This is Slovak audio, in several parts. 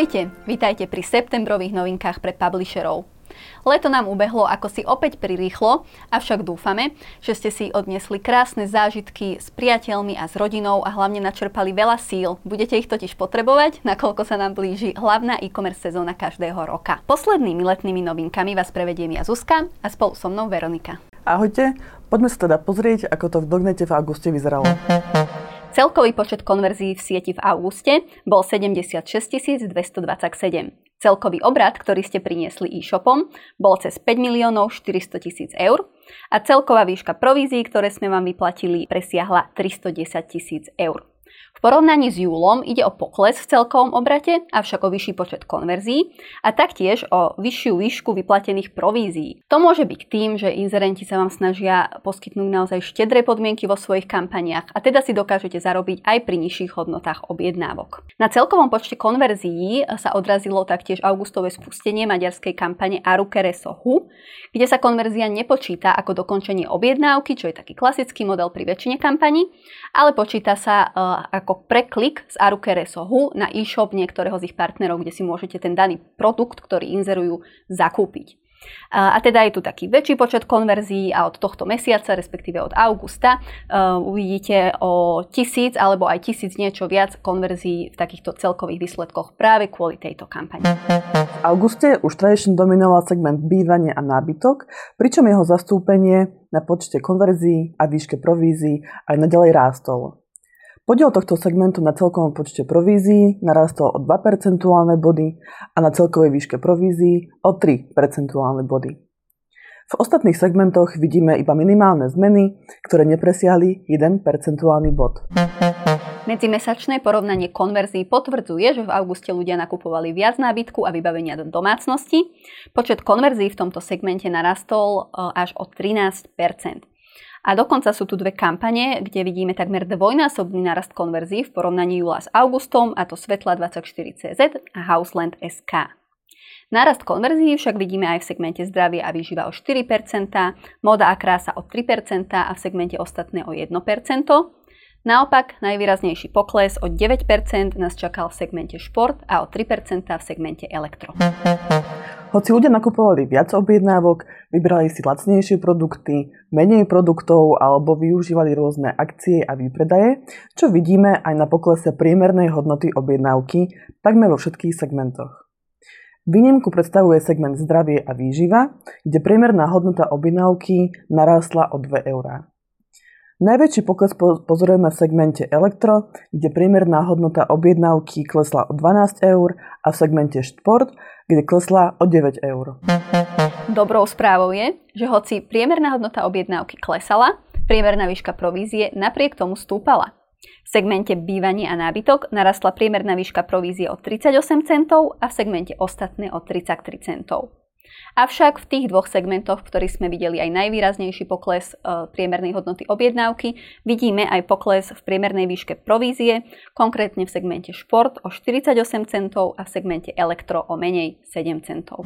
Ahojte, vítajte pri septembrových novinkách pre publisherov. Leto nám ubehlo ako si opäť prirýchlo, avšak dúfame, že ste si odnesli krásne zážitky s priateľmi a s rodinou a hlavne načerpali veľa síl. Budete ich totiž potrebovať, nakoľko sa nám blíži hlavná e-commerce sezóna každého roka. Poslednými letnými novinkami vás prevediem ja Zuzka a spolu so mnou Veronika. Ahojte, poďme sa teda pozrieť, ako to v Dognete v auguste vyzeralo. Celkový počet konverzií v sieti v auguste bol 76 227. Celkový obrad, ktorý ste priniesli e-shopom, bol cez 5 miliónov 400 tisíc eur a celková výška provízií, ktoré sme vám vyplatili, presiahla 310 tisíc eur. V porovnaní s júlom ide o pokles v celkovom obrate, avšak o vyšší počet konverzií a taktiež o vyššiu výšku vyplatených provízií. To môže byť tým, že inzerenti sa vám snažia poskytnúť naozaj štedré podmienky vo svojich kampaniách a teda si dokážete zarobiť aj pri nižších hodnotách objednávok. Na celkovom počte konverzií sa odrazilo taktiež augustové spustenie maďarskej kampane Arukere Sohu, kde sa konverzia nepočíta ako dokončenie objednávky, čo je taký klasický model pri väčšine kampaní, ale počíta sa uh, ako preklik z Arukere Sohu na e-shop niektorého z ich partnerov, kde si môžete ten daný produkt, ktorý inzerujú, zakúpiť. A teda je tu taký väčší počet konverzií a od tohto mesiaca, respektíve od augusta, uh, uvidíte o tisíc alebo aj tisíc niečo viac konverzií v takýchto celkových výsledkoch práve kvôli tejto kampani. V auguste už tradične dominoval segment bývanie a nábytok, pričom jeho zastúpenie na počte konverzií a výške provízií aj nadalej rástol. Podiel tohto segmentu na celkovom počte provízií narastol o 2 percentuálne body a na celkovej výške provízií o 3 percentuálne body. V ostatných segmentoch vidíme iba minimálne zmeny, ktoré nepresiahli 1 percentuálny bod. Medzimesačné porovnanie konverzií potvrdzuje, že v auguste ľudia nakupovali viac nábytku a vybavenia do domácnosti. Počet konverzií v tomto segmente narastol e, až o 13 a dokonca sú tu dve kampane, kde vidíme takmer dvojnásobný narast konverzií v porovnaní júla s augustom, a to Svetla24CZ a Houseland SK. Nárast konverzií však vidíme aj v segmente zdravie a výživa o 4%, moda a krása o 3% a v segmente ostatné o 1%. Naopak, najvýraznejší pokles o 9% nás čakal v segmente šport a o 3% v segmente elektro. Hoci ľudia nakupovali viac objednávok, vybrali si lacnejšie produkty, menej produktov alebo využívali rôzne akcie a výpredaje, čo vidíme aj na poklese priemernej hodnoty objednávky takmer vo všetkých segmentoch. Výnimku predstavuje segment zdravie a výživa, kde priemerná hodnota objednávky narástla o 2 eurá. Najväčší pokles pozorujeme v segmente elektro, kde priemerná hodnota objednávky klesla o 12 eur a v segmente šport, kde klesla o 9 eur. Dobrou správou je, že hoci priemerná hodnota objednávky klesala, priemerná výška provízie napriek tomu stúpala. V segmente bývanie a nábytok narastla priemerná výška provízie o 38 centov a v segmente ostatné o 33 centov. Avšak v tých dvoch segmentoch, v ktorých sme videli aj najvýraznejší pokles e, priemernej hodnoty objednávky, vidíme aj pokles v priemernej výške provízie, konkrétne v segmente šport o 48 centov a v segmente elektro o menej 7 centov.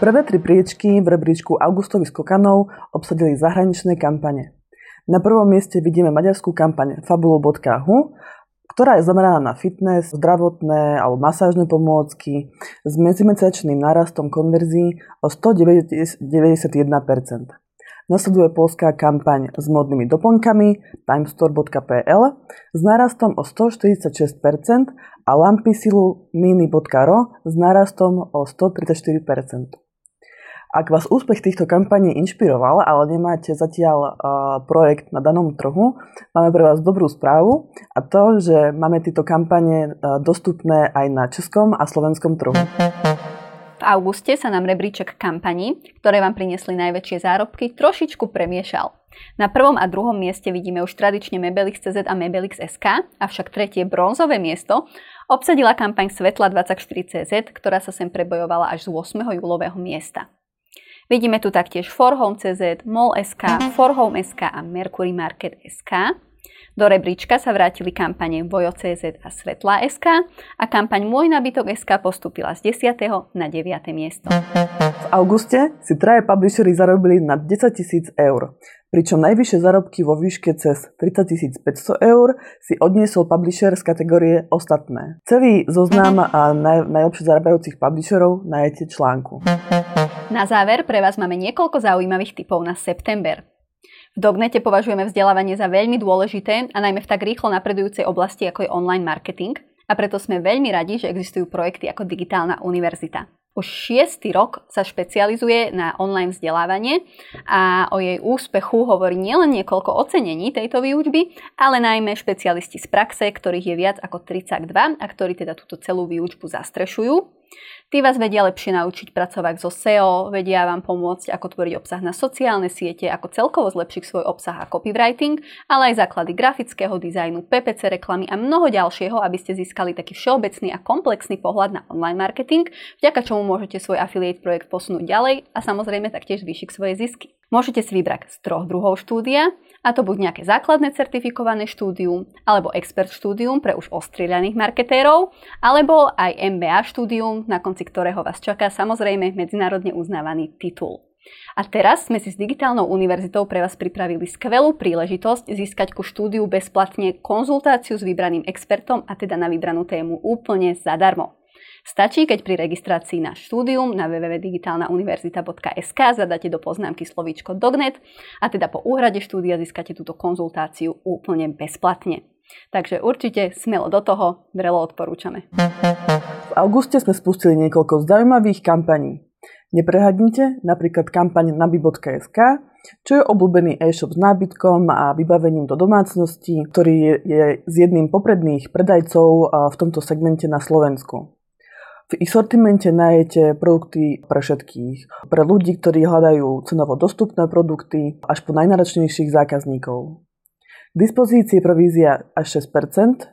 Prvé tri priečky v rebríčku augustových skokanov obsadili zahraničné kampane. Na prvom mieste vidíme maďarskú kampaň fabulo.hu, ktorá je zameraná na fitness, zdravotné alebo masážne pomôcky s medzimesačným nárastom konverzií o 191%. Nasleduje polská kampaň s modnými doplnkami timestore.pl s nárastom o 146% a lampisilu mini.ro s nárastom o 134%. Ak vás úspech týchto kampaní inšpiroval, ale nemáte zatiaľ uh, projekt na danom trhu, máme pre vás dobrú správu a to, že máme tieto kampane uh, dostupné aj na českom a slovenskom trhu. V auguste sa nám rebríček kampaní, ktoré vám priniesli najväčšie zárobky, trošičku premiešal. Na prvom a druhom mieste vidíme už tradične Mebelix.cz a Mebelix.sk, avšak tretie bronzové miesto obsadila kampaň Svetla24.cz, ktorá sa sem prebojovala až z 8. júlového miesta. Vidíme tu taktiež Forhome.cz, Mall.sk, Forhome.sk a Mercury Market.sk. Do rebríčka sa vrátili kampane Vojo.cz a Svetla.sk a kampaň Môj nabytok.sk postupila z 10. na 9. miesto. V auguste si traje publishery zarobili na 10 tisíc eur, pričom najvyššie zarobky vo výške cez 30 500 eur si odniesol publisher z kategórie Ostatné. Celý zoznam a naj, najlepšie zarábajúcich publisherov nájdete článku. Na záver pre vás máme niekoľko zaujímavých typov na september. V Dognete považujeme vzdelávanie za veľmi dôležité a najmä v tak rýchlo napredujúcej oblasti ako je online marketing a preto sme veľmi radi, že existujú projekty ako Digitálna univerzita. Už šiestý rok sa špecializuje na online vzdelávanie a o jej úspechu hovorí nielen niekoľko ocenení tejto výučby, ale najmä špecialisti z praxe, ktorých je viac ako 32 a ktorí teda túto celú výučbu zastrešujú. Tí vás vedia lepšie naučiť pracovať so SEO, vedia vám pomôcť, ako tvoriť obsah na sociálne siete, ako celkovo zlepšiť svoj obsah a copywriting, ale aj základy grafického dizajnu, PPC reklamy a mnoho ďalšieho, aby ste získali taký všeobecný a komplexný pohľad na online marketing, vďaka čomu môžete svoj affiliate projekt posunúť ďalej a samozrejme taktiež zvýšiť svoje zisky. Môžete si vybrať z troch druhov štúdia, a to buď nejaké základné certifikované štúdium, alebo expert štúdium pre už ostrieľaných marketérov, alebo aj MBA štúdium, na konci ktorého vás čaká samozrejme medzinárodne uznávaný titul. A teraz sme si s Digitálnou univerzitou pre vás pripravili skvelú príležitosť získať ku štúdiu bezplatne konzultáciu s vybraným expertom a teda na vybranú tému úplne zadarmo. Stačí, keď pri registrácii na štúdium na www.digitálnauniverzita.sk zadáte do poznámky slovíčko Dognet a teda po úhrade štúdia získate túto konzultáciu úplne bezplatne. Takže určite smelo do toho, vrelo odporúčame. V auguste sme spustili niekoľko zaujímavých kampaní. Neprehadnite napríklad kampaň nabi.sk, čo je obľúbený e-shop s nábytkom a vybavením do domácnosti, ktorý je, je z jedným popredných predajcov v tomto segmente na Slovensku. V ich sortimente nájdete produkty pre všetkých. Pre ľudí, ktorí hľadajú cenovo dostupné produkty, až po najnáročnejších zákazníkov. K dispozícii provízia až 6%,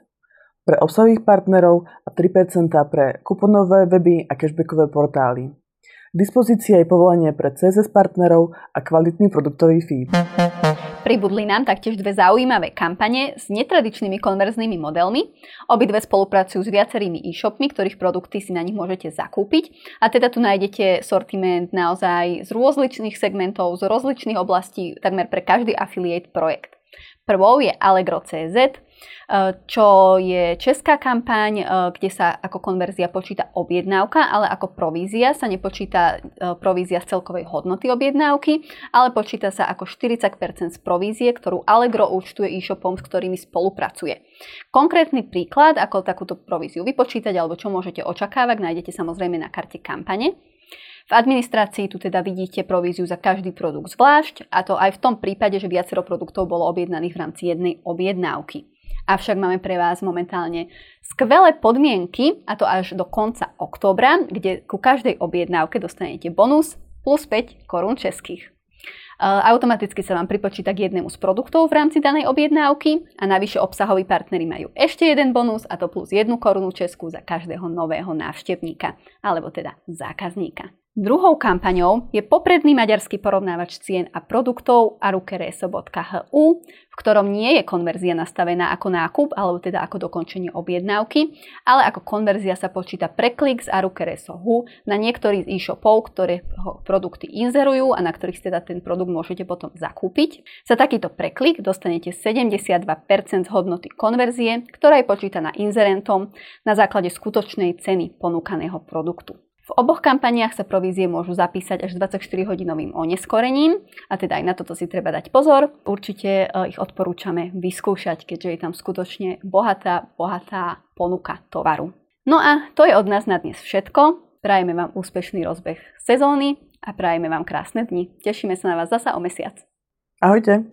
pre obsahových partnerov a 3% pre kuponové weby a cashbackové portály. K dispozícii je povolenie pre CSS partnerov a kvalitný produktový feed. Pribudli nám taktiež dve zaujímavé kampane s netradičnými konverznými modelmi. Obidve spolupracujú s viacerými e-shopmi, ktorých produkty si na nich môžete zakúpiť. A teda tu nájdete sortiment naozaj z rôzličných segmentov, z rozličných oblastí, takmer pre každý affiliate projekt. Prvou je Allegro.cz, Eh, čo je česká kampaň, eh, kde sa ako konverzia počíta objednávka, ale ako provízia sa nepočíta eh, provízia z celkovej hodnoty objednávky, ale počíta sa ako 40% z provízie, ktorú Allegro účtuje e-shopom, s ktorými spolupracuje. Konkrétny príklad, ako takúto províziu vypočítať alebo čo môžete očakávať, nájdete samozrejme na karte kampane. V administrácii tu teda vidíte províziu za každý produkt zvlášť, a to aj v tom prípade, že viacero produktov bolo objednaných v rámci jednej objednávky. Avšak máme pre vás momentálne skvelé podmienky, a to až do konca októbra, kde ku každej objednávke dostanete bonus plus 5 korún českých. Automaticky sa vám pripočíta k jednému z produktov v rámci danej objednávky a navyše obsahoví partnery majú ešte jeden bonus a to plus jednu korunu českú za každého nového návštevníka alebo teda zákazníka. Druhou kampaňou je popredný maďarský porovnávač cien a produktov arukereso.hu, v ktorom nie je konverzia nastavená ako nákup alebo teda ako dokončenie objednávky, ale ako konverzia sa počíta preklik z arukereso.hu na niektorý z e-shopov, ktoré produkty inzerujú a na ktorých teda ten produkt môžete potom zakúpiť. Za takýto preklik dostanete 72% hodnoty konverzie, ktorá je počítaná inzerentom na základe skutočnej ceny ponúkaného produktu. V oboch kampaniách sa provízie môžu zapísať až 24-hodinovým oneskorením a teda aj na toto si treba dať pozor. Určite e, ich odporúčame vyskúšať, keďže je tam skutočne bohatá, bohatá ponuka tovaru. No a to je od nás na dnes všetko. Prajeme vám úspešný rozbeh sezóny a prajeme vám krásne dni. Tešíme sa na vás zasa o mesiac. Ahojte.